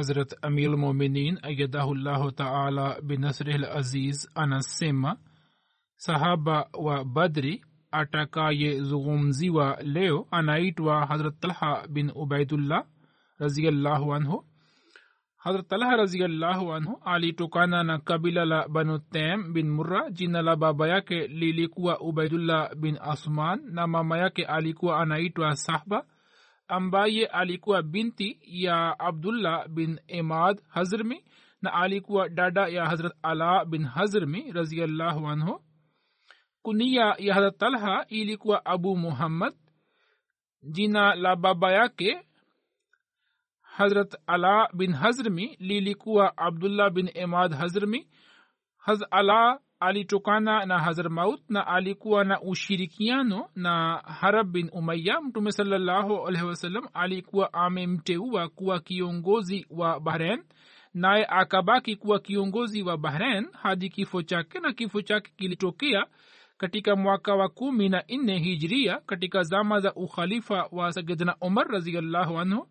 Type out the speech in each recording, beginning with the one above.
hazrat amir muminin ayadahullahu taala binasrih aziz anasema sahaba wa badri atakayezungumziwa leo anaitwa hazrat talha bin ubaidullah raziallahu anhu hazrat talha raziallahu anhu alitokana na kabila la banu tem bin murra jina la baba yake lilikuwa ubaidullah bin asman na mama yake alikuwa anaitwa sahba ambaye alikuwa binti ya abdullah bin imad hazrmi na alikuwa dada ya hazrat ala bin hazrmi raziallahu anhu. Kunia ya hazrat talha ilikuwa abu muhammad. Jina la baba yake hazrat ala bin hazrmi lilikuwa abdullah bin imad hazrmi. Haz ala alitokana na hazarmaut na alikuwa na ushirikiano na harab bin umaya mtume salallahu alaihi wasallam alikuwa amemteua kuwa kiongozi wa bahrain naye akabaki kuwa kiongozi wa bahrain hadi kifo chake na kifo chake kilitokea katika mwaka wa kumi na nne hijria katika zama za ukhalifa wa sayidina umar raziallahu anhu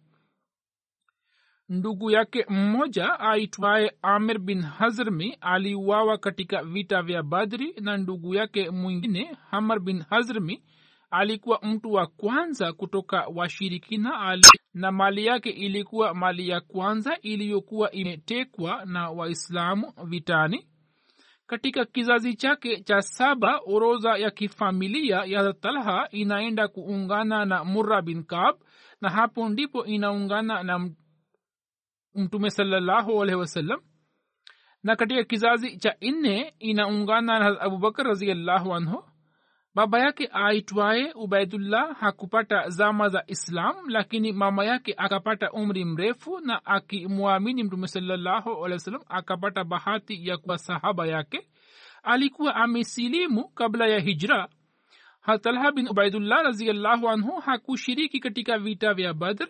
ndugu yake mmoja aitwaye amir bin hazrmi aliuawa katika vita vya badri na ndugu yake mwingine hamar bin hazrmi alikuwa mtu wa kwanza kutoka washirikina na mali yake ilikuwa mali ya kwanza iliyokuwa imetekwa na waislamu vitani. Katika kizazi chake cha saba oroza ya kifamilia ya talha inaenda kuungana na murra bin kab na hapo ndipo inaungana na mtume salallahu alaihi wasallam. Na katika kizazi cha nne inaungana na abubakar raziallahu anhu. Baba yake aitwaye ubaidullah hakupata zama za islam lakini mama yake akapata umri mrefu na akimwamini mtume salallahu alehi wasallam akapata bahati ya kuwa sahaba yake. Alikuwa amesilimu kabla ya hijra. Hatalha bin ubaidullah raziallahu anhu hakushiriki katika vita vya badr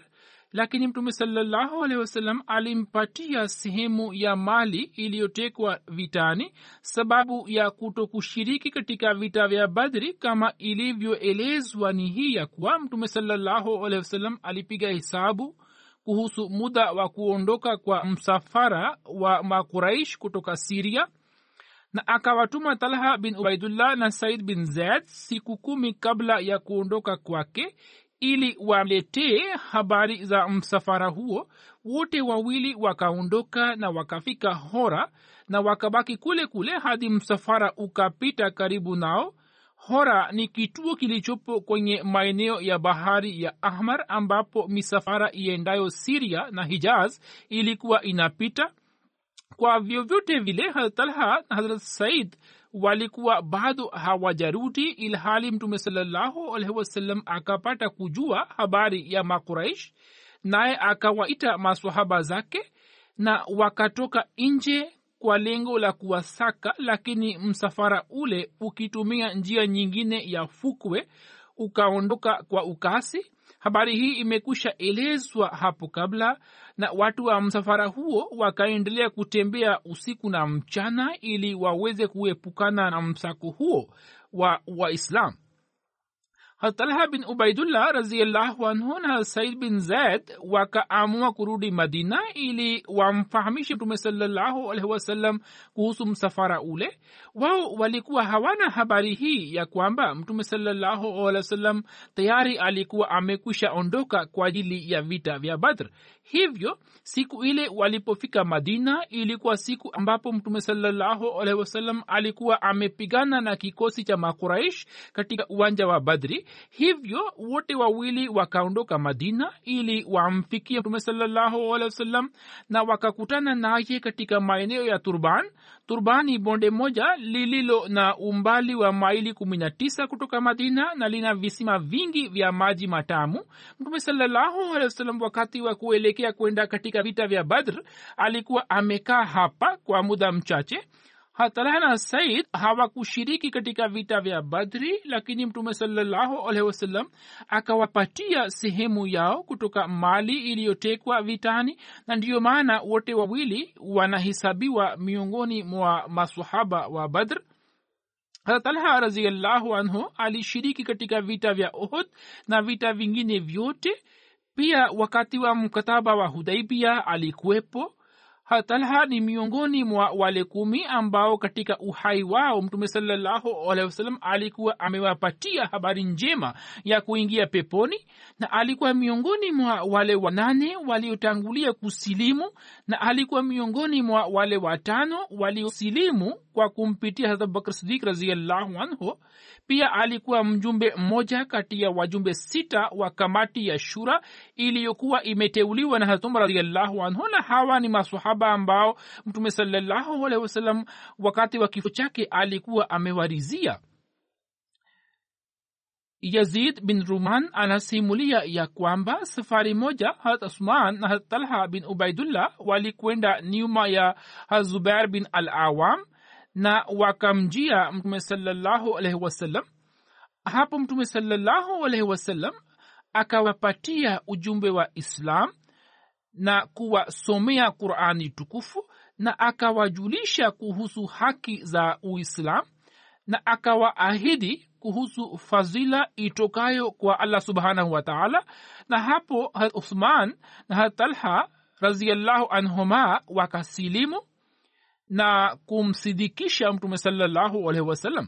lakini mtume salallahu alehi wasallam alimpatia sehemu ya mali iliyotekwa vitani sababu ya kuto kushiriki katika vita vya badri kama ilivyoelezwa ni hii ya kuwa mtume salallahu alehi wasallam alipiga hesabu kuhusu muda wa kuondoka kwa msafara wa makuraish kutoka siria na akawatuma talha bin ubaidullah na said bin zaid siku kumi kabla ya kuondoka kwake ili waletee habari za msafara huo. Wote wawili wakaondoka na wakafika hora na wakabaki kule kule hadi msafara ukapita karibu nao. Hora ni kituo kilichopo kwenye maeneo ya bahari ya ahmar ambapo misafara iendayo siria na hijaz ilikuwa inapita. Kwa vyovyote vile hatalha na hazrat said walikuwa bado hawajarudi ilhali mtume salallahu alaihi wasallam akapata kujua habari ya makuraish naye akawaita masahaba zake na wakatoka nje kwa lengo la kuwasaka lakini msafara ule ukitumia njia nyingine ya fukwe ukaondoka kwa ukasi. Habari hii imekwisha elezwa hapo kabla na watu wa msafara huo wakaendelea kutembea usiku na mchana ili waweze kuepukana na msako huo wa waislam. Hatalha bin ubaidullah raziallahu anhu na said bin zaid wakaamua kurudi madina ili wamfahamishe mtume salallahu alaihi wasallam kuhusu msafara ule. Wao walikuwa hawana habari hii ya kwamba mtume salallahu alehi wasallam tayari alikuwa amekwisha ondoka kwa ajili ya vita vya badr hivyo siku ile walipofika madina ilikuwa siku ambapo mtume salallahu alaihi wasallam alikuwa amepigana na kikosi cha makuraish katika uwanja wa badri. Hivyo wote wawili wakaondoka madina ili wamfikie mtume salallahu wasallam na wakakutana naye katika maeneo ya turban turban ni bonde moja lililo na umbali wa maili kumi na tisa kutoka madina na lina visima vingi vya maji matamu. Mtume salallahu alehi wasallam wakati wa kuelekea kwenda katika vita vya badr alikuwa amekaa hapa kwa muda mchache hatala na said hawakushiriki katika vita vya badri lakini mtume salllahu alaihi wasallam akawapatia sehemu yao kutoka mali iliyotekwa vitani na ndiyo maana wote wawili wanahesabiwa miongoni mwa masahaba wa badr. Talha raziallahu anhu alishiriki katika vita vya ohod na vita vingine vyote. Pia wakati wa mkataba wa hudaibia alikuwepo talha ni miongoni mwa wale kumi ambao katika uhai wao mtume salallahu alehi wasallam alikuwa amewapatia habari njema ya kuingia peponi na alikuwa miongoni mwa wale wanane waliotangulia kusilimu na alikuwa miongoni mwa wale watano waliosilimu kwa kumpitia hazrat bakr sidik raziallahu anhu. Pia alikuwa mjumbe mmoja kati ya wajumbe sita wa kamati ya shura iliyokuwa imeteuliwa na hazrat umar raziallahu anhu na hawa ni masahaba ambao mtume salallahu alehi wasallam wakati wa kifo chake alikuwa amewarizia. Yazid bin ruman anasimulia ya kwamba safari moja harat usman na harat talha bin ubaidullah walikwenda nyuma ya hazubair bin al awam na wakamjia mtume salallahu alaihi wasallam. Hapo mtume salallahu alaihi wasallam akawapatia ujumbe wa islam na kuwasomea qurani tukufu na akawajulisha kuhusu haki za uislam na akawaahidi kuhusu fadhila itokayo kwa allah subhanahu wa taala. Na hapo uthman na talha raziallahu anhuma wakasilimu na kumsidikisha mtume salallahu alaihi wasallam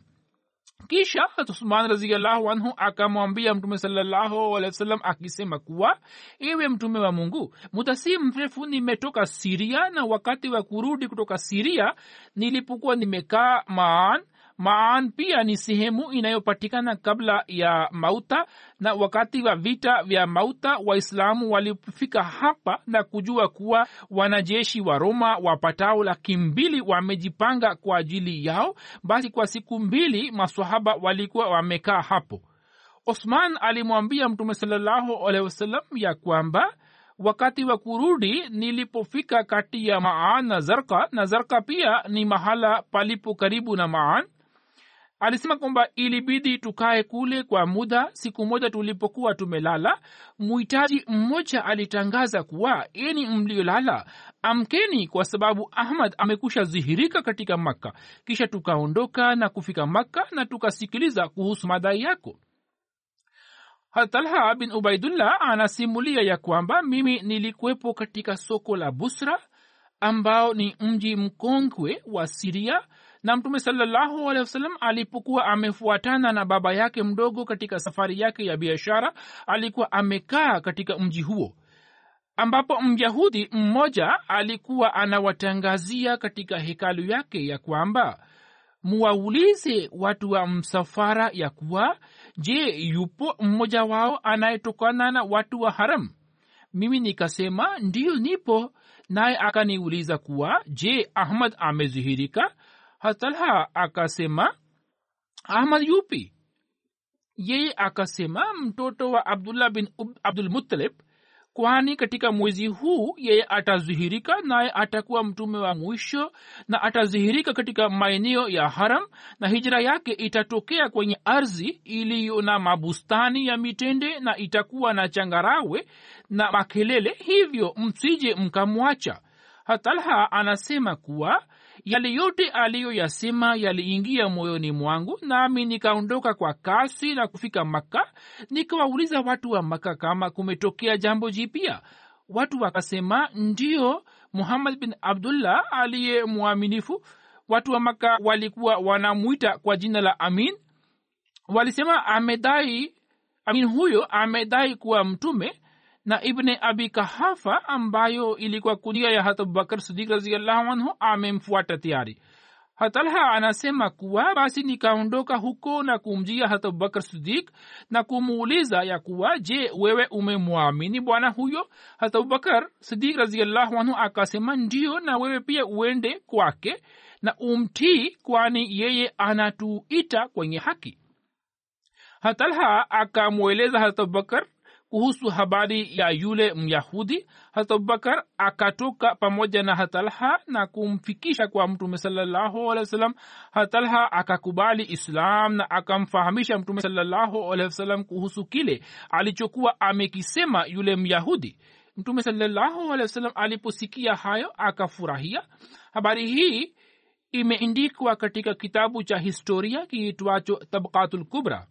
kisha uthman raziallahu anhu akamwambia mtume salallahu alehi wasallam akisema kuwa iwe mtume wa mungu muda si mrefu nimetoka siria na wakati wa kurudi kutoka siria nilipokuwa nimekaa maan maan pia ni sehemu inayopatikana kabla ya mauta na wakati wa vita vya mauta waislamu walifika hapa na kujua kuwa wanajeshi wa roma wapatao laki mbili wamejipanga kwa ajili yao. Basi kwa siku mbili masahaba walikuwa wamekaa hapo. Osman alimwambia mtume salallahu alehi wasallam ya kwamba wakati wa kurudi nilipofika kati ya maan na zarka na zarka pia ni mahala palipo karibu na maan alisema kwamba ilibidi tukae kule kwa muda siku moja tulipokuwa tumelala. Muhitaji mmoja alitangaza kuwa eni mliolala. Amkeni kwa sababu ahmad amekusha dhihirika katika makka. Kisha tukaondoka na kufika makka na tukasikiliza kuhusu madai yako. Talha bin ubaidullah anasimulia ya kwamba mimi nilikuwepo katika soko la busra ambao ni mji mkongwe wa siria na mtume salallahu alehi wasallam alipokuwa amefuatana na baba yake mdogo katika safari yake ya biashara alikuwa amekaa katika mji huo ambapo myahudi mmoja alikuwa anawatangazia katika hekalu yake ya kwamba muwaulize watu wa msafara ya kuwa je yupo mmoja wao anayetokana na watu wa haram? Mimi nikasema ndiyo nipo. Naye akaniuliza kuwa je ahmad amezihirika hatalha akasema ahmad yupi? Yeye akasema mtoto wa abdullah bin abdulmutalib kwani katika mwezi huu yeye atadhihirika naye atakuwa mtume wa mwisho na atadhihirika katika maeneo ya haram na hijira yake itatokea kwenye ardhi iliyo na mabustani ya mitende na itakuwa na changarawe na makelele hivyo msije mkamwacha. Hatalha anasema kuwa yale yote aliyoyasema yaliingia moyoni mwangu nami nikaondoka kwa kasi na kufika makka nikawauliza watu wa makka kama kumetokea jambo jipya. Watu wakasema ndio muhammad bin abdullah aliye mwaminifu. Watu wa makka walikuwa wanamwita kwa jina la amin. Walisema amedai amin huyo amedai kuwa mtume na ibne abi kahafa ambayo ilikuwa kunia ya hat abubakar sidik raziallahu anhu amemfuata tayari. Hatalha anasema kuwa basi nikaondoka huko na kumjia hat abubakar sidik na kumuuliza ya kuwa je wewe umemwamini bwana huyo? Hat abubakar sidik raziallahu anhu akasema ndio na wewe pia uende kwake na umtii kwani yeye anatuita kwenye haki. Hatalha akamweleza hat abubakar kuhusu habari ya yule myahudi hata abubakar akatoka pamoja na hatalha na kumfikisha kwa mtume salallahu hatalha akakubali islam na akamfahamisha mtume salallahu kuhusu kile alichokuwa amekisema yule myahudi. Mtume salallahu aliposikia hayo akafurahia. Habari hii imeindikwa katika kitabu cha historia kiitwacho tabqatul kubra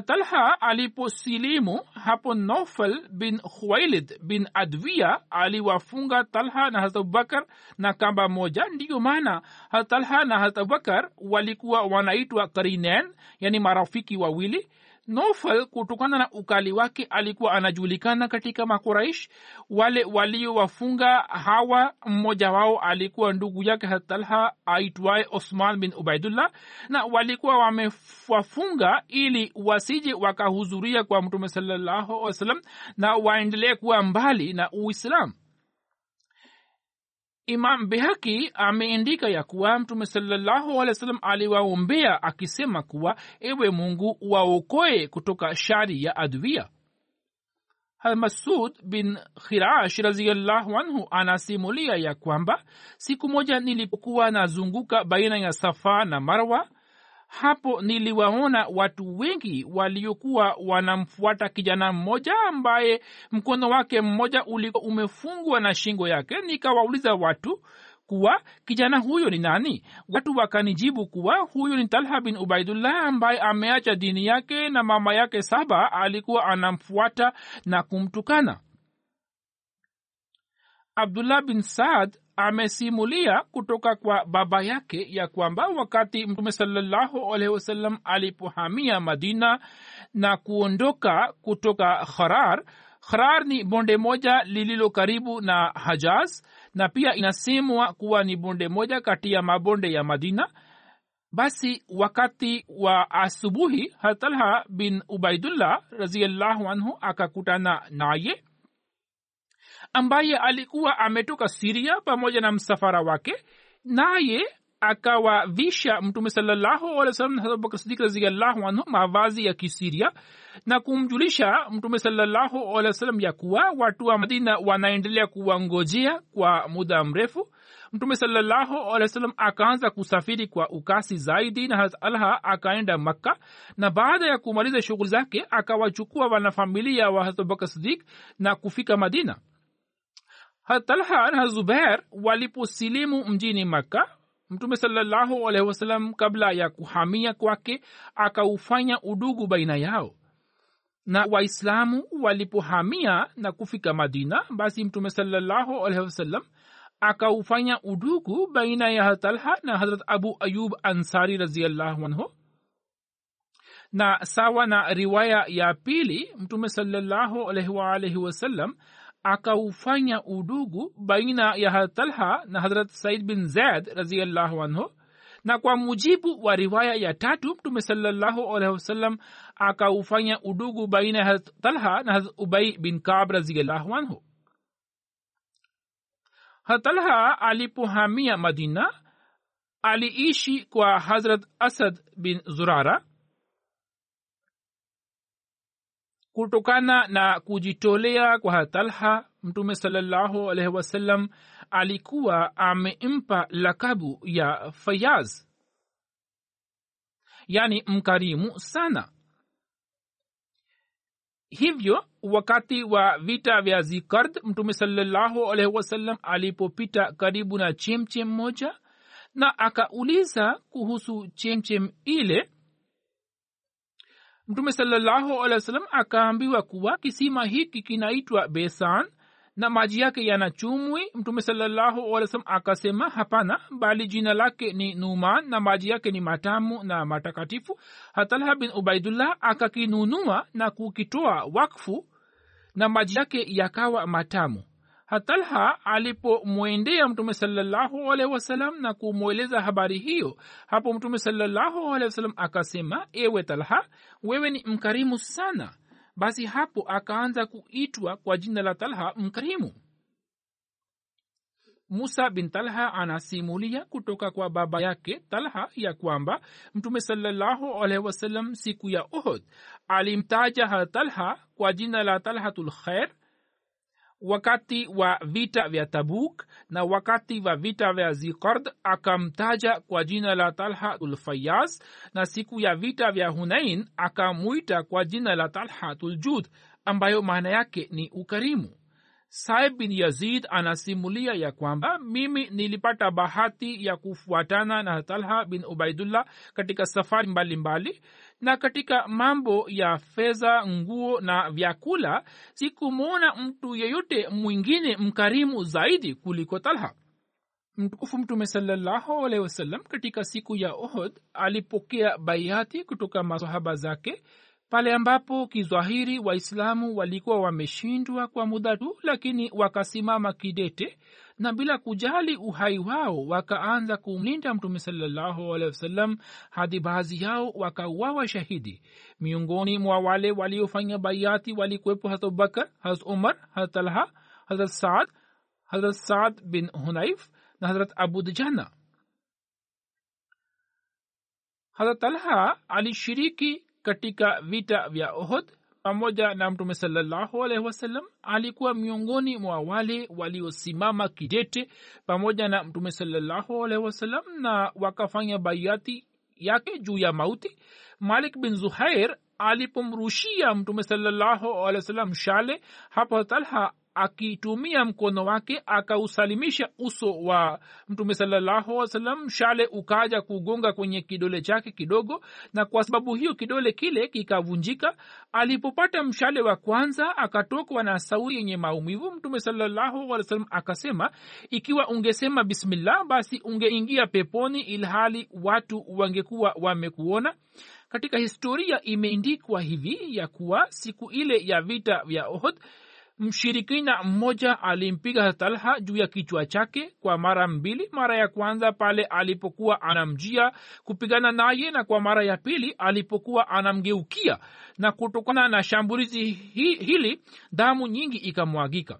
talha aliposilimu hapo nofal bin khuwailid bin adwia aliwafunga talha na hat abubakar na kamba moja. Ndiyo maana talha na hat abubakar walikuwa wanaitwa karinen yani marafiki wawili nofal kutokana na ukali wake alikuwa anajulikana katika makuraish. Wale waliowafunga hawa mmoja wao alikuwa ndugu yake hatalha aitwaye osman bin ubaidullah na walikuwa wamewafunga ili wasije wakahudhuria kwa mtume wasallam na waendelee kuwa mbali na uislam imam bihaki ameandika ya kuwa mtume salallahu aliwaombea akisema kuwa ewe mungu waokoe kutoka shari ya adwia masud bin khirash raziallahu anhu anasimulia ya kwamba siku moja nilipokuwa nazunguka baina ya safa na marwa hapo niliwaona watu wengi waliokuwa wanamfuata kijana mmoja ambaye mkono wake mmoja ulikuwa umefungwa na shingo yake. Nikawauliza watu kuwa kijana huyo ni nani? Watu wakanijibu kuwa huyo ni talha bin ubaidullah ambaye ameacha dini yake na mama yake saba alikuwa anamfuata na kumtukana. Abdullah bin saad amesimulia kutoka kwa baba yake ya kwamba wakati mtume salallahu alaihi wasallam alipohamia madina na kuondoka kutoka kharar kharar ni bonde moja lililo karibu na hajaz na pia inasemwa kuwa ni bonde moja kati ya mabonde ya madina. Basi wakati wa asubuhi hatalha bin ubaidullah raziallahu anhu akakutana naye ambaye alikuwa ametoka siria pamoja na msafara wake naye akawavisha mtume anhu mavazi ya kisiria na kumjulisha mtume salallahu alehi ya kuwa watu wa madina wanaendelea kuwangojea kwa muda mrefu. Mtume salallahu akaanza kusafiri kwa ukasi zaidi na harat alha akaenda makka na baada ya kumaliza shughuli zake akawachukua wanafamilia wa harat sidik na kufika madina hatalha na zubair waliposilimu mjini makka mtume salallahu alaihi wasallam kabla ya kuhamia kwake akaufanya udugu baina yao. Na waislamu walipohamia na kufika madina basi mtume salallahu alaihi wasallam akaufanya udugu baina ya talha na harat abu ayub ansari raziallahu anhu. Na sawa na riwaya ya pili mtume salallahu alaihi waalaihi wasallam akaufanya udugu baina ya hatalha na hadrat said bin zaid raziallahu anhu. Na kwa mujibu wa riwaya ya tatu mtume salallahu alaihi wasallam akaufanya udugu baina ya talha na ubai bin kab raziallahu anhu. Hatalha alipohamia madina aliishi kwa hazrat asad bin zurara kutokana na kujitolea kwa talha mtume salallahu alaihi wasallam alikuwa amempa lakabu ya fayaz yani mkarimu sana. Hivyo wakati wa vita vya zikard mtume salallahu alaihi wasallam alipopita karibu na chemchem moja na akauliza kuhusu chemchem ile mtume salallahu alehi wasallam akaambiwa kuwa kisima hiki kinaitwa besan na maji yake yana chumwi. Mtume salallahu alehi wasallam akasema hapana bali jina lake ni numan na maji yake ni matamu na matakatifu. Hatalha bin ubaidullah akakinunua na kukitoa wakfu na maji yake yakawa matamu hatalha alipomwendea mtume salallahu alaihi wasalam na kumweleza habari hiyo hapo mtume salallahu alehi wasalam akasema ewe talha wewe ni mkarimu sana. Basi hapo akaanza kuitwa kwa jina la talha mkarimu. Musa bin talha anasimulia kutoka kwa baba yake talha ya kwamba mtume salallahu alaihi wasallam siku ya uhud alimtaja talha kwa jina la talhatul khair wakati wa vita vya tabuk na wakati wa vita vya zikard akamtaja kwa jina la talha talhatulfayaz na siku ya vita vya hunain akamwita kwa jina la talha tuljud ambayo maana yake ni ukarimu saib bin yazid anasimulia ya kwamba mimi nilipata bahati ya kufuatana na talha bin ubaidullah katika safari mbalimbali mbali, na katika mambo ya fedha nguo na vyakula. Sikumwona mtu yeyote mwingine mkarimu zaidi kuliko talha. Mtukufu mtume salallahu alehi katika siku ya ohod alipokea baiati kutoka masahaba zake pale ambapo kizwahiri waislamu walikuwa wameshindwa kwa muda tu lakini wakasimama kidete na bila kujali uhai wao wakaanza kumlinda mtume wasallam hadi baadhi yao wakauawa shahidi. Miongoni mwa wale waliofanya baiati walikuwepo harat abubakar harat umar harat talha harat saad harat saad bin hunaif na harat abu dujana harat talha alishiriki katika vita vya ohod pamoja na mtume salallahu wasallam alikuwa miongoni mwa wale waliosimama kidete pamoja na mtume salallahu alaihi wasallam na wakafanya baiati yake juu ya mauti. Malik bin zuhair alipomrushia mtume salallahu wasallam shale hapo talha akitumia mkono wake akausalimisha uso wa mtume salallahu wasalam shale ukaja kugonga kwenye kidole chake kidogo na kwa sababu hiyo kidole kile kikavunjika alipopata mshale wa kwanza akatokwa na sauri yenye maumivu mtume salallahu akasema ikiwa ungesema bismillah basi ungeingia peponi ilhali watu wangekuwa wamekuona. Katika historia imeindikwa hivi ya kuwa siku ile ya vita vya ohod mshirikina mmoja alimpiga talha juu ya kichwa chake kwa mara mbili. Mara ya kwanza pale alipokuwa anamjia kupigana naye na kwa mara ya pili alipokuwa anamgeukia. Na kutokana na shambulizi hi, hili damu nyingi ikamwagika.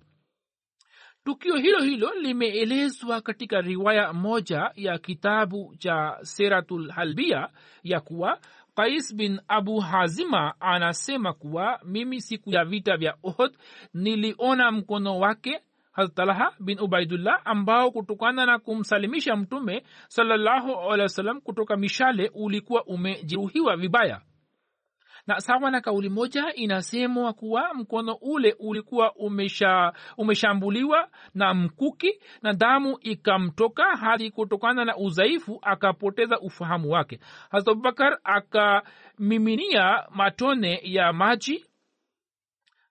Tukio hilo hilo limeelezwa katika riwaya moja ya kitabu cha seratul halbia ya kuwa qais bin abu hazima anasema kuwa mimi siku ya vita vya ohod niliona mkono wake talha bin ubaidullah ambao kutokana na kumsalimisha mtume salallahu alehi wasallam kutoka mishale ulikuwa umejeruhiwa vibaya na sawa na kauli moja inasemwa kuwa mkono ule ulikuwa umesha, umeshambuliwa na mkuki na damu ikamtoka hadi kutokana na udhaifu akapoteza ufahamu wake. Harat abubakar akamiminia matone ya maji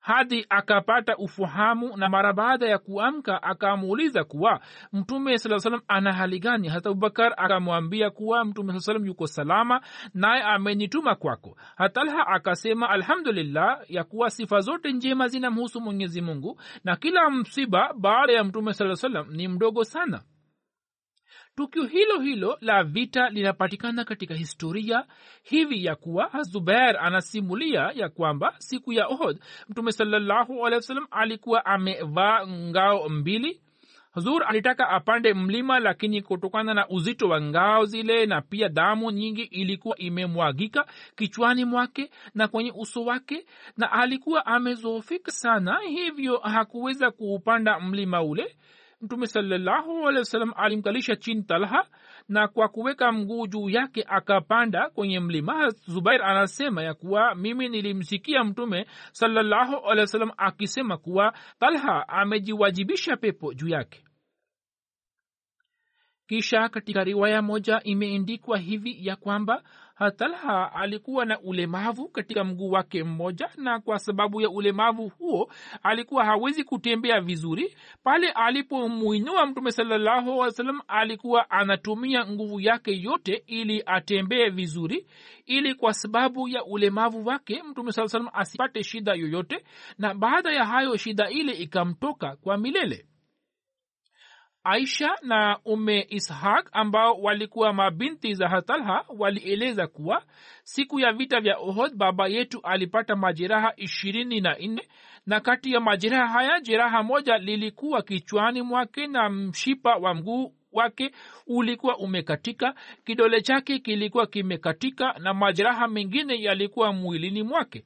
hadi akapata ufahamu na mara baada ya kuamka akamuuliza kuwa mtume saa salam ana hali gani? Hata abubakar akamwambia kuwa mtume saa salam yuko salama naye amenituma kwako. Hatalha akasema alhamdulillah ya kuwa sifa zote njema zinamhusu mwenyezi mungu na kila msiba baada ya mtume saa salam ni mdogo sana tukio hilo hilo la vita linapatikana katika historia hivi ya kuwa zubair anasimulia ya kwamba siku ya ohod mtume salallahu alikuwa amevaa ngao mbili. Huzur alitaka apande mlima lakini kutokana na uzito wa ngao zile na pia damu nyingi ilikuwa imemwagika kichwani mwake na kwenye uso wake na alikuwa amezoofika sana hivyo hakuweza kuupanda mlima ule mtume salallahu alehi wasallam alimkalisha chini talha na kwa kuweka mguu juu yake akapanda kwenye mlima. Zubair anasema ya kuwa mimi nilimsikia mtume salallahu alehi wasallam akisema kuwa talha amejiwajibisha pepo juu yake. Kisha katika riwaya moja imeendikwa hivi ya kwamba talha alikuwa na ulemavu katika mguu wake mmoja na kwa sababu ya ulemavu huo alikuwa hawezi kutembea vizuri. Pale alipomwinua mtume salallahu alih salam alikuwa anatumia nguvu yake yote ili atembee vizuri ili kwa sababu ya ulemavu wake mtume saa salam asipate shida yoyote. Na baada ya hayo shida ile ikamtoka kwa milele aisha na ume ishaq ambao walikuwa mabinti za hatalha walieleza kuwa siku ya vita vya ohod baba yetu alipata majeraha ishirini na nne na kati ya majeraha haya jeraha moja lilikuwa kichwani mwake na mshipa wa mguu wake ulikuwa umekatika kidole chake kilikuwa kimekatika na majeraha mengine yalikuwa mwilini mwake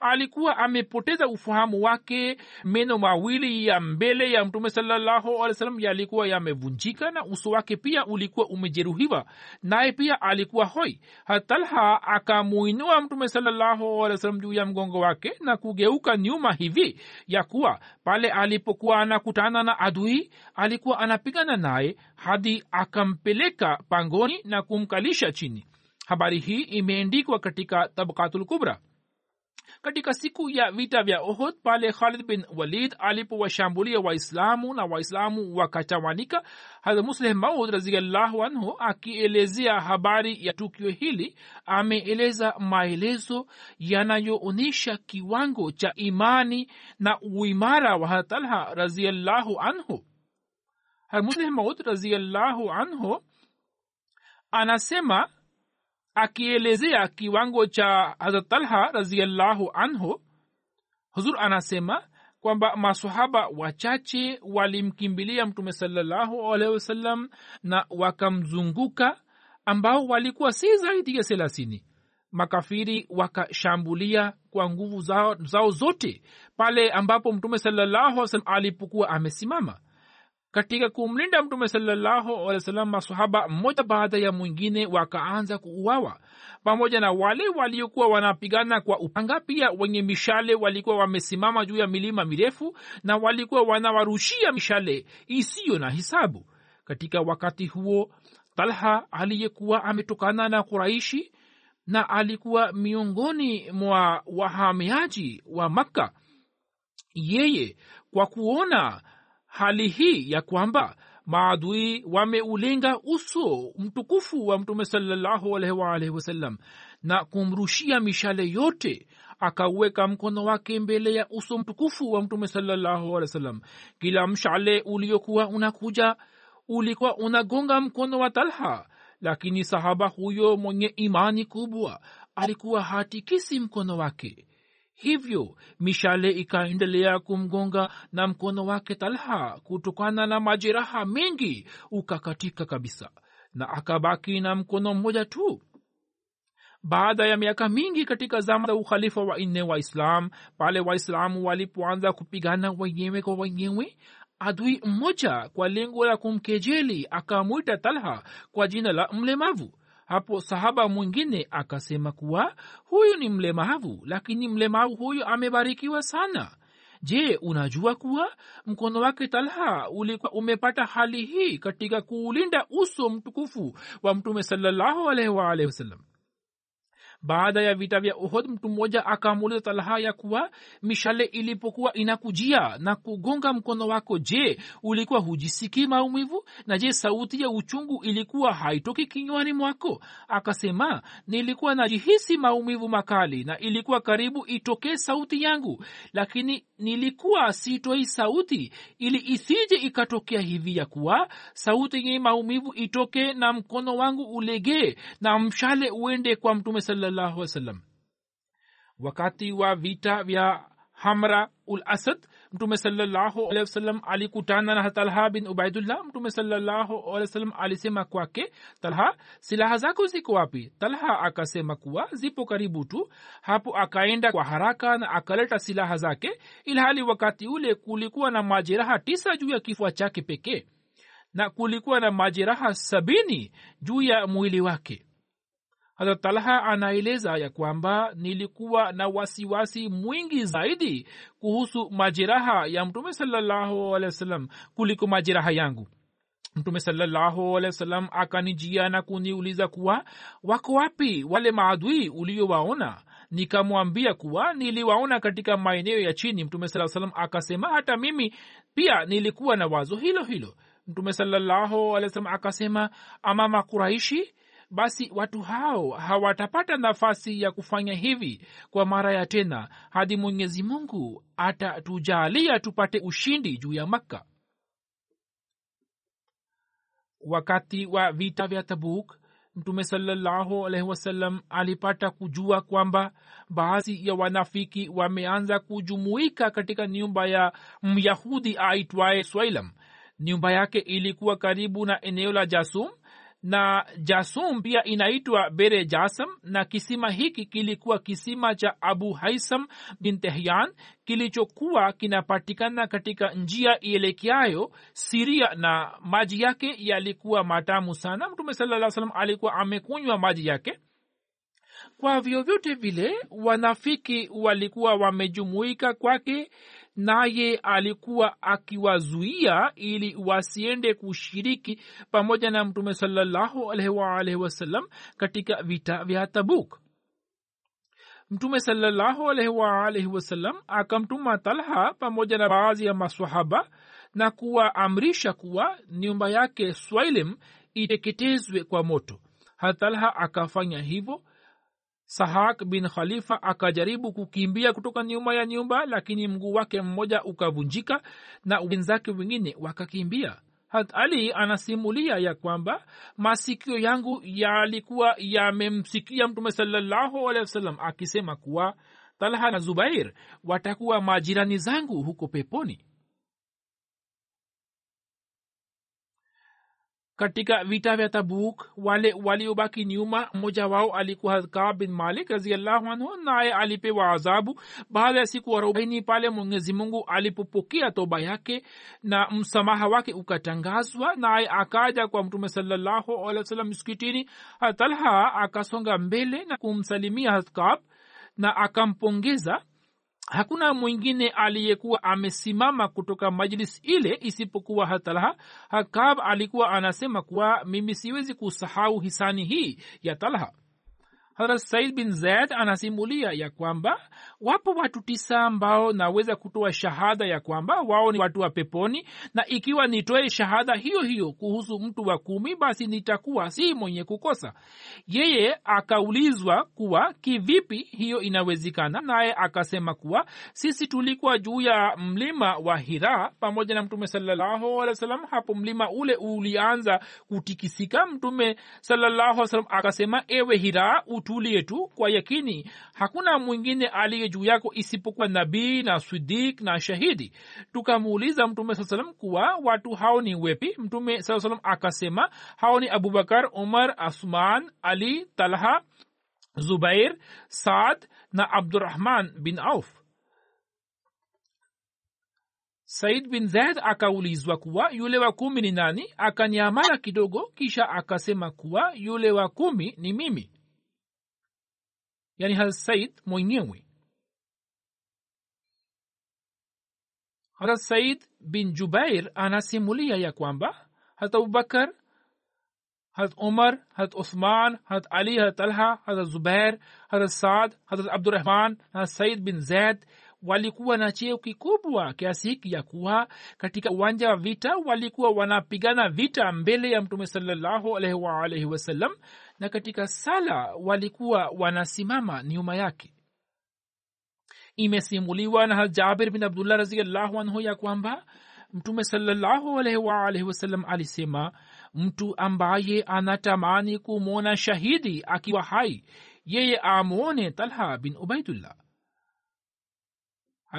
alikuwa amepoteza ufahamu wake. Meno mawili ya mbele ya mtume salallahu alih wasallam yalikuwa yamevunjika na uso wake pia ulikuwa umejeruhiwa naye pia alikuwa hoi. Hatalha akamuinua mtume salallahu juu ya mgongo wake na kugeuka nyuma hivi ya kuwa pale alipokuwa anakutana na adui alikuwa anapigana naye hadi akampeleka pangoni na kumkalisha chini. Habari hii imeendikwa katika tabakatul kubra katika siku ya vita vya ohod pale khalid bin walid alipowashambulia waislamu na waislamu wakatawanika hadha musleh maud raziallahu anhu akielezea habari ya tukio hili ameeleza maelezo yanayoonyesha kiwango cha imani na uimara wa hatalha raziallahu anhu. Musleh maud raziallahu anhu anasema akielezea kiwango cha hazrat talha raziallahu anhu huzur anasema kwamba masahaba wachache walimkimbilia mtume salallahu alehi wasallam na wakamzunguka ambao walikuwa si zaidi ya thelathini. Makafiri wakashambulia kwa nguvu zao, zao zote pale ambapo mtume salallahu alih wasallam alipokuwa amesimama katika kumlinda mtume wasallam masahaba mmoja baada ya mwingine wakaanza kuuawa. Pamoja na wale waliokuwa wanapigana kwa upanga pia wenye mishale walikuwa wamesimama juu ya milima mirefu na walikuwa wanawarushia mishale isiyo na hisabu. Katika wakati huo talha aliyekuwa ametokana na kuraishi na alikuwa miongoni mwa wahamiaji wa makka. Yeye kwa kuona hali hii ya kwamba maadui wameulenga uso mtukufu wa mtume salallahu wasallam na kumrushia mishale yote akauweka mkono wake mbele ya uso mtukufu wa mtume salallahu wasallam kila mshale uliokuwa unakuja ulikuwa unagonga mkono wa talha lakini sahaba huyo mwenye imani kubwa alikuwa hatikisi mkono wake hivyo mishale ikaendelea kumgonga na mkono wake talha kutokana na majeraha mengi ukakatika kabisa na akabaki na mkono mmoja tu. Baada ya miaka mingi katika zama za ukhalifa wa nne wa islam pale waislamu walipoanza kupigana wenyewe kwa wenyewe adui mmoja kwa lengo la kumkejeli akamwita talha kwa jina la mlemavu hapo sahaba mwingine akasema kuwa huyu ni mlemavu lakini mlemavu huyu amebarikiwa sana. Je unajua kuwa mkono wake talha ulikuwa umepata hali hii katika kuulinda uso mtukufu wa mtume salallahu alaihi waalihi wasallam baada ya vita vya uhod mtu mmoja akamuuliza talha ya kuwa mishale ilipokuwa inakujia na kugonga mkono wako je ulikuwa hujisikii maumivu? Na je sauti ya uchungu ilikuwa haitoki kinywani mwako? Akasema nilikuwa najihisi maumivu makali na ilikuwa karibu itokee sauti yangu lakini nilikuwa sitoi sauti ili isije ikatokea hivi ya kuwa sauti yenye maumivu itoke na mkono wangu ulegee na mshale uende kwa mtume sallallahu wasallam. Wakati wa vita vya hamra ul asad mtume salallahu alehi wasallam alikutana na talha bin ubaidullah. Mtume salallahu alehi wasallam alisema kwake talha silaha zako ziko wapi? Talha akasema kuwa zipo karibu tu. Hapo akaenda kwa haraka na akaleta silaha zake ilhali wakati ule kulikuwa na majeraha tisa juu ya kifua chake pekee na kulikuwa na majeraha sabini juu ya mwili wake talha anaeleza ya kwamba nilikuwa na wasiwasi mwingi zaidi kuhusu majeraha ya mtume salallahu kuliko majeraha yangu. Mtume salallahu akanijia na kuniuliza kuwa wako wapi wale maadui uliowaona? Nikamwambia kuwa niliwaona katika maeneo ya chini. Mtume saa salam akasema hata mimi pia nilikuwa na wazo hilo hilo. Mtume salallahu akasema ama makuraishi basi watu hao hawatapata nafasi ya kufanya hivi kwa mara ya tena hadi mwenyezi mungu atatujalia tupate ushindi juu ya makka. Wakati wa vita vya tabuk mtume salallahu alaihi wasallam alipata kujua kwamba baadhi ya wanafiki wameanza kujumuika katika nyumba ya myahudi aitwaye swailam nyumba yake ilikuwa karibu na eneo la jasum na jasum pia inaitwa bere jasam na kisima hiki kilikuwa kisima cha abu haisam bin tehyan kilichokuwa kinapatikana katika njia ielekeayo siria na maji yake yalikuwa matamu sana. Mtume saa salam alikuwa amekunywa maji yake. Kwa vyovyote vile wanafiki walikuwa wamejumuika kwake naye alikuwa akiwazuia ili wasiende kushiriki pamoja na mtume salallahu alaihi waalaihi wasallam katika vita vya tabuk. Mtume salallahu alaihi waalaihi wasallam akamtuma talha pamoja na baadhi ya maswahaba na kuwaamrisha kuwa nyumba yake swailim iteketezwe kwa moto. Hatalha akafanya hivyo sahak bin khalifa akajaribu kukimbia kutoka nyuma ya nyumba lakini mguu wake mmoja ukavunjika na wenzake wengine wakakimbia. Hat ali anasimulia ya kwamba masikio yangu yalikuwa yamemsikia mtume salallahu akisema kuwa talha na zubair watakuwa majirani zangu huko peponi katika vita vya tabuk wale waliobaki nyuma mmoja wao alikuwa kab bin malik raziallahu anhu naye alipewa adhabu baada ya siku arobaini pale mwenyezi mungu alipopokea toba yake na msamaha wake ukatangazwa naye akaja kwa mtume salallahu alehi wasallam msikitini. Talha akasonga mbele na kumsalimia haskab na akampongeza hakuna mwingine aliyekuwa amesimama kutoka majlis ile isipokuwa hatalha hakab alikuwa anasema kuwa mimi siwezi kusahau hisani hii ya talha harat said bin zaid anasimulia ya kwamba wapo watu tisa ambao naweza kutoa shahada ya kwamba wao ni watu wa peponi na ikiwa nitoe shahada hiyo hiyo kuhusu mtu wa kumi basi nitakuwa si mwenye kukosa. Yeye akaulizwa kuwa kivipi hiyo inawezekana naye akasema kuwa sisi tulikuwa juu ya mlima wa hira pamoja na mtume salallahu alehi wa sallam hapo mlima ule ulianza kutikisika. Mtume alih akasema ewe hira utulie tu kwa yakini hakuna mwingine aliye juu yako isipokuwa nabii na sidik na shahidi. Tukamuuliza mtume saa salam kuwa watu hao ni wepi? Mtume saa salam akasema hao ni abubakar umar asman ali talha zubair saad na abdurahman bin auf. Said bin zaid akaulizwa kuwa yule wa kumi ni nani? Akanyamara kidogo kisha akasema kuwa yule wa kumi ni mimi yani hasaid mwenyewe hazrat said bin jubair anasimulia ya kwamba hat abubakar hat umar hat uthman hat ali hat talha hat zubair hat saad hat abdurahman na said bin zaid walikuwa na cheo kikubwa kiasi hiki ya kuwa katika uwanja wa vita walikuwa wanapigana vita mbele ya mtume salallahu alaihi waalaihi wasallam na katika sala walikuwa wanasimama nyuma yake. Imesimuliwa na jabir bin abdullah raziallahu anhu ya kwamba mtume salallahu alaihi waalaihi wasallam alisema mtu ambaye anatamani kumwona shahidi akiwa hai yeye amwone talha bin ubaidullah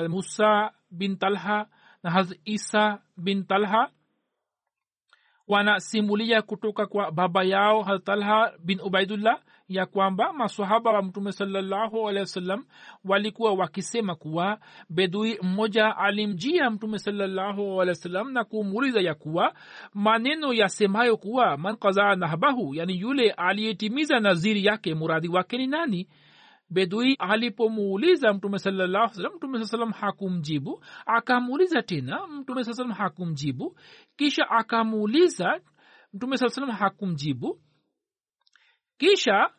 musa bin talha na hazrat isa bin talha wanasimulia kutoka kwa baba yao hatalha talha bin ubaidullah ya kwamba masahaba wa mtume salallahu alehi wasallam walikuwa wakisema kuwa bedui mmoja alimjia mtume salallahu alehi wasallam na kumuuliza ya kuwa maneno yasemayo kuwa man kazaa nahbahu yani yule aliyetimiza naziri yake muradi wake ni nani bedui alipomuuliza mtume salallahu salam mtume saa salam hakumjibu. Akamuuliza tena mtume saa salam hakumjibu. Kisha akamuuliza mtume saa salam hakumjibu. Kisha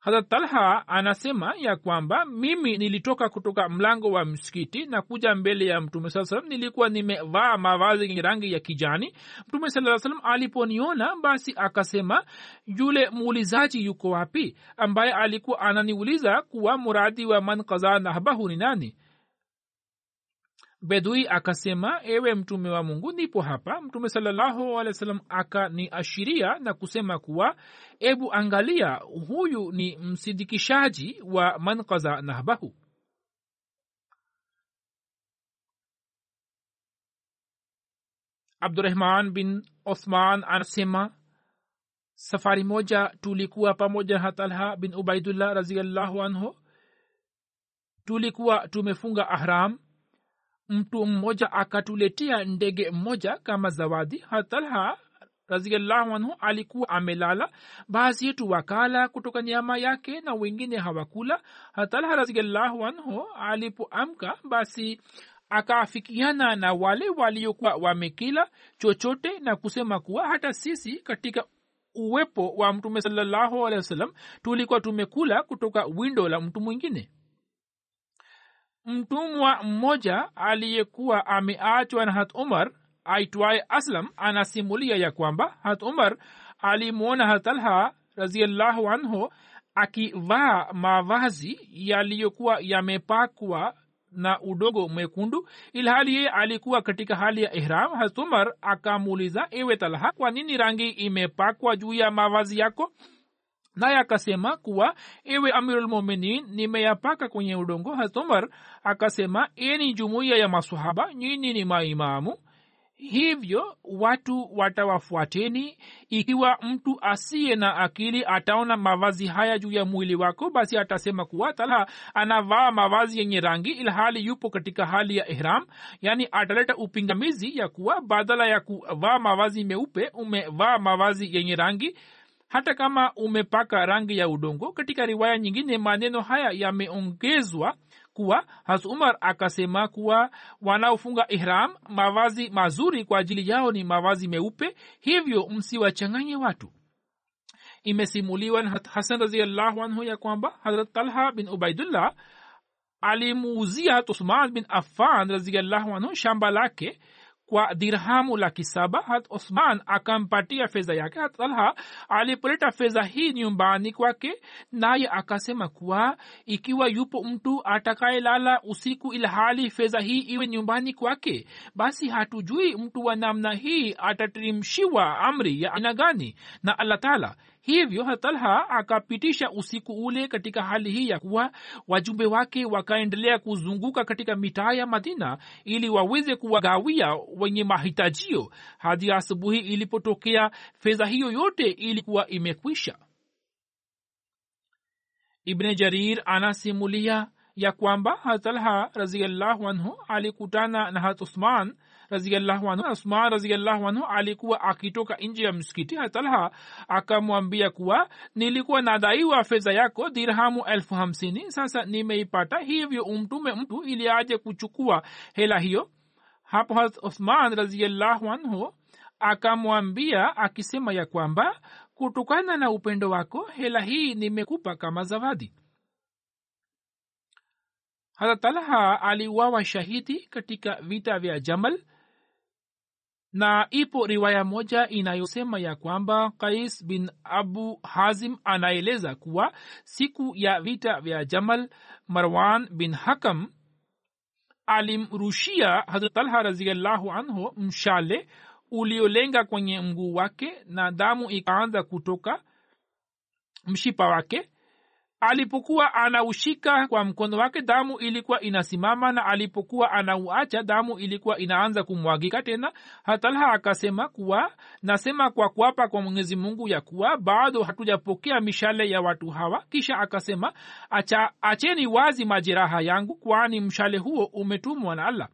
hadrat talha anasema ya kwamba mimi nilitoka kutoka mlango wa msikiti na kuja mbele ya mtume saa salam nilikuwa nimevaa mavazi yenye rangi ya kijani. Mtume saa salam aliponiona basi akasema yule muulizaji yuko wapi? Ambaye alikuwa ananiuliza kuwa muradi wa man kaza nahbahu ni nani bedui akasema ewe mtume wa mungu nipo hapa. Mtume salallahu alehi wa sallam akaniashiria na kusema kuwa ebu angalia huyu ni msidikishaji wa mankaza nahbahu. Abdurahman bin othman anasema safari moja tulikuwa pamoja na talha bin ubaidullah raziallahu anhu. Tulikuwa tumefunga ahram mtu mmoja akatuletea ndege mmoja kama zawadi. Hatalha raziallahu anhu alikuwa amelala. Baadhi yetu wakala kutoka nyama yake na wengine hawakula. Hatalha raziallahu anhu alipoamka basi akaafikiana na wale waliokuwa wamekila chochote na kusema kuwa hata sisi katika uwepo wa mtume salallahu alehi wasallam tulikuwa tumekula kutoka windo la mtu mwingine mtumwa mmoja aliyekuwa ameachwa na hat umar aitwaye aslam anasimulia ya kwamba hat umar alimwona hatalha raziallahu anhu akivaa mavazi yaliyokuwa yamepakwa na udogo mwekundu ilhali yeye alikuwa katika hali ya ihram. Hat umar akamuuliza ewe talha kwa nini rangi imepakwa juu ya mavazi yako naye akasema kuwa ewe amirulmuminin nimeyapaka kwenye udongo hatumar akasema eni jumuiya ya masahaba nyini ni maimamu. Hivyo watu watawafuateni. Ikiwa mtu asiye na akili ataona mavazi haya juu ya mwili wako basi atasema kuwa talha anavaa mavazi yenye rangi ilhali yupo katika hali ya ihram. Yaani ataleta upingamizi ya kuwa badala ya kuvaa mavazi meupe umevaa mavazi yenye rangi hata kama umepaka rangi ya udongo katika riwaya nyingine maneno haya yameongezwa kuwa has umar akasema kuwa wanaofunga ihram mavazi mazuri kwa ajili yao ni mavazi meupe hivyo msiwachanganye watu. Imesimuliwa na hasan raziallahu anhu ya kwamba harat talha bin ubaidullah alimuuzia usman bin affan raziallahu anhu shamba lake kwa dirhamu laki saba hat osman akampatia fedha yake. Talha alipoleta fedha hii nyumbani kwake naye akasema kuwa ikiwa yupo mtu atakayelala usiku ilhali fedha hii iwe nyumbani kwake basi hatujui mtu wa namna hii atatirimshiwa amri ya aina gani. Na allah taala hivyo hatalha akapitisha usiku ule katika hali hii ya kuwa wajumbe wake wakaendelea kuzunguka katika mitaa ya madina ili waweze kuwagawia wenye mahitajio hadi asubuhi ilipotokea fedha hiyo yote ilikuwa imekwisha. Ibne jarir anasimulia ya kwamba hatalha raziallahu anhu alikutana na hat usman raziallahu anhu raziallahu anhu alikuwa akitoka nje ya msikiti hatalha akamwambia kuwa nilikuwa nadaiwa fedha yako dirhamu elfu hamsini sasa nimeipata hivyo umtume mtu ili aje kuchukua hela hiyo. Hapo uthman raziallahu anhu akamwambia akisema ya kwamba kutokana na upendo wako hela hii nimekupa kama zawadi. Hata talha shahidi katika vita vya jamal na ipo riwaya moja inayosema ya kwamba kais bin abu hazim anaeleza kuwa siku ya vita vya jamal marwan bin hakam alimrushia hazrat talha raziallahu anhu mshale uliolenga kwenye mguu wake na damu ikaanza kutoka mshipa wake alipokuwa anaushika kwa mkono wake damu ilikuwa inasimama na alipokuwa anauacha damu ilikuwa inaanza kumwagika tena. Hatalha akasema kuwa nasema kwa kuapa kwa mwenyezi mungu ya kuwa bado hatujapokea mishale ya watu hawa. Kisha akasema acha, acheni wazi majeraha yangu kwani mshale huo umetumwa na allah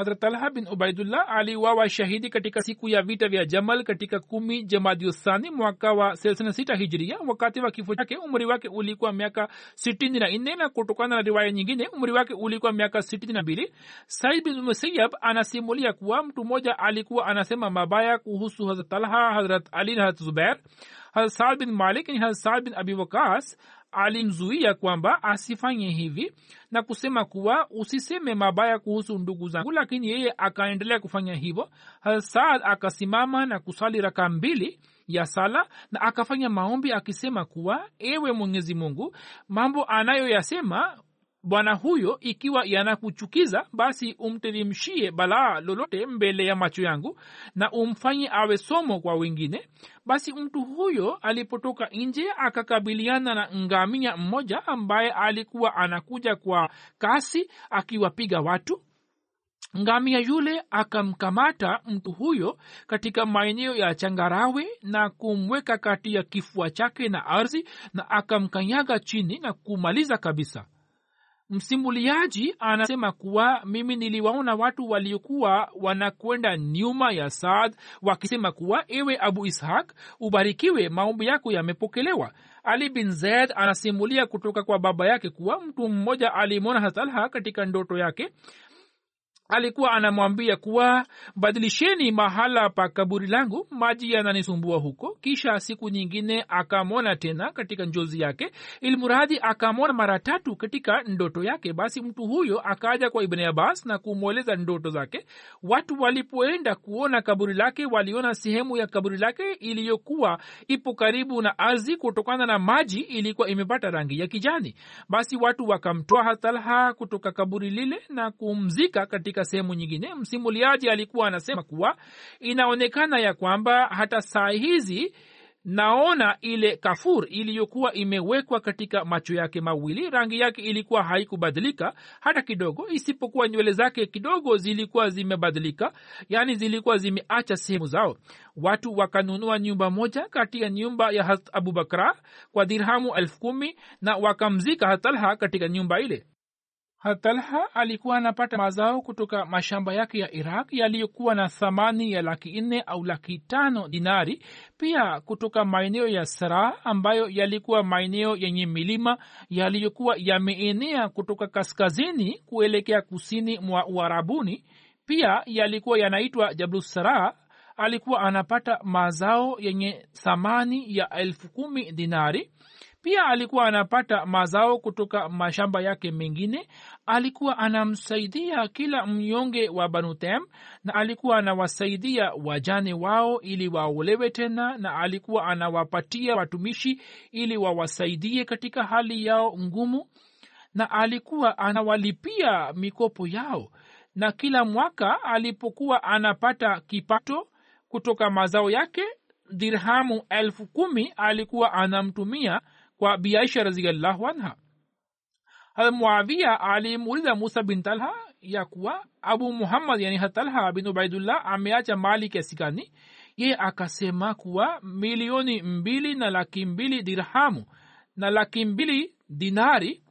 hadrat talha bin ubaidullah aliwawa shahidi katika siku ya vita vya jamal katika kumi jamadiuthani mwaka wa thelathini sita hijria wakati wa kifo chake umri wake ulikuwa miaka sitini na na kutokana na riwaya nyingine umri wake ulikuwa miaka sitini na mbili. Said bin musayab anasimulia kuwa mtu mmoja alikuwa anasema mabaya kuhusu hazrat talha hazrat ali na hazrat zubair hazrat bin malik ni hazrat saad bin abi wakas alimzuia kwamba asifanye hivi na kusema kuwa usiseme mabaya kuhusu ndugu zangu lakini yeye akaendelea kufanya hivyo. Saad akasimama na kusali raka mbili ya sala na akafanya maombi akisema kuwa ewe mwenyezi mungu mambo anayoyasema bwana huyo ikiwa yanakuchukiza basi umteremshie balaa lolote mbele ya macho yangu na umfanye awe somo kwa wengine. Basi mtu huyo alipotoka nje akakabiliana na ngamia mmoja ambaye alikuwa anakuja kwa kasi akiwapiga watu. Ngamia yule akamkamata mtu huyo katika maeneo ya changarawe na kumweka kati ya kifua chake na ardhi na akamkanyaga chini na kumaliza kabisa msimuliaji anasema kuwa mimi niliwaona watu waliokuwa wanakwenda nyuma ya saad wakisema kuwa ewe abu ishaq ubarikiwe maombi yako yamepokelewa. Ali bin zaid anasimulia kutoka kwa baba yake kuwa mtu mmoja alimwona hatalha katika ndoto yake alikuwa anamwambia kuwa badilisheni mahala pa kaburi langu maji yananisumbua huko. Kisha siku nyingine akamwona tena katika njozi yake ilmuradhi akamwona mara tatu katika ndoto yake. Basi mtu huyo akaja kwa ibni abbas na kumweleza ndoto zake. Watu walipoenda kuona kaburi lake waliona sehemu ya kaburi lake iliyokuwa ipo karibu na ardhi kutokana na maji ilikuwa imepata rangi ya kijani. Basi watu wakamtoa hatalha kutoka kaburi lile na kumzika katika katika sehemu nyingine msimuliaji alikuwa anasema kuwa inaonekana ya kwamba hata saa hizi naona ile kafur iliyokuwa imewekwa katika macho yake mawili rangi yake ilikuwa haikubadilika hata kidogo isipokuwa nywele zake kidogo zilikuwa zimebadilika yaani zilikuwa zimeacha sehemu zao. Watu wakanunua nyumba moja kati ya nyumba ya hat abubakra kwa dirhamu elfu na wakamzika hatalha katika nyumba ile hatalha alikuwa anapata mazao kutoka mashamba yake ya iraq yaliyokuwa na thamani ya laki nne au laki tano dinari pia kutoka maeneo ya sara ambayo yalikuwa maeneo yenye milima yaliyokuwa yameenea kutoka kaskazini kuelekea kusini mwa uarabuni. Pia yalikuwa yanaitwa jablusara alikuwa anapata mazao yenye thamani ya elfu kumi dinari pia alikuwa anapata mazao kutoka mashamba yake mengine. Alikuwa anamsaidia kila mnyonge wa banutem na alikuwa anawasaidia wajane wao ili waolewe tena na alikuwa anawapatia watumishi ili wawasaidie katika hali yao ngumu na alikuwa anawalipia mikopo yao. Na kila mwaka alipokuwa anapata kipato kutoka mazao yake dirhamu elfu kumi alikuwa anamtumia kwa biaisha raziallahu anha. Muavia alimuuliza musa bin talha ya kuwa abu muhammad yani hatalha bin ubaidullah ameacha mali kiasi gani? Ye akasema kuwa milioni mbili na laki mbili dirhamu na laki mbili dinari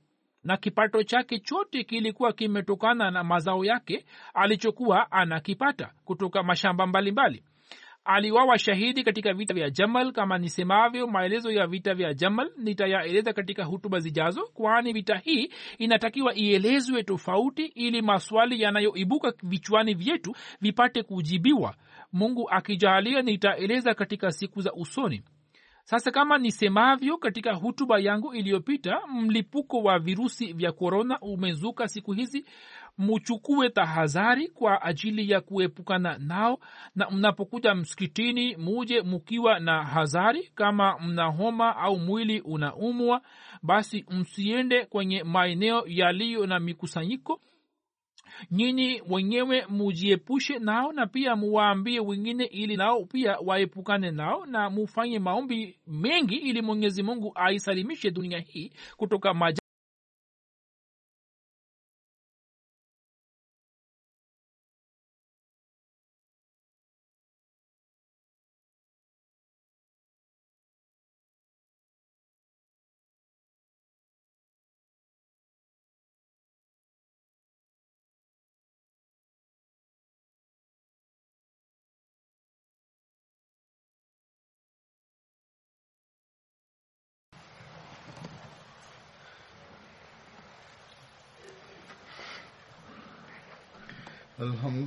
na kipato chake chote kilikuwa kimetokana na mazao yake alichokuwa anakipata kutoka mashamba mbalimbali. mbali aliwawa shahidi katika vita vya jamal kama nisemavyo maelezo ya vita vya jamal nitayaeleza katika hutuba zijazo kwani vita hii inatakiwa ielezwe tofauti ili maswali yanayoibuka vichwani vyetu vipate kujibiwa. Mungu akijalia nitaeleza katika siku za usoni sasa kama nisemavyo katika hutuba yangu iliyopita mlipuko wa virusi vya korona umezuka siku hizi muchukue tahadhari kwa ajili ya kuepukana nao na mnapokuja msikitini muje mukiwa na hadhari. Kama mna homa au mwili unaumwa basi msiende kwenye maeneo yaliyo na mikusanyiko nyinyi wenyewe mujiepushe nao na pia muwaambie wengine ili nao pia waepukane nao na mufanye maombi mengi ili mwenyezi mungu aisalimishe dunia hii kutoka maja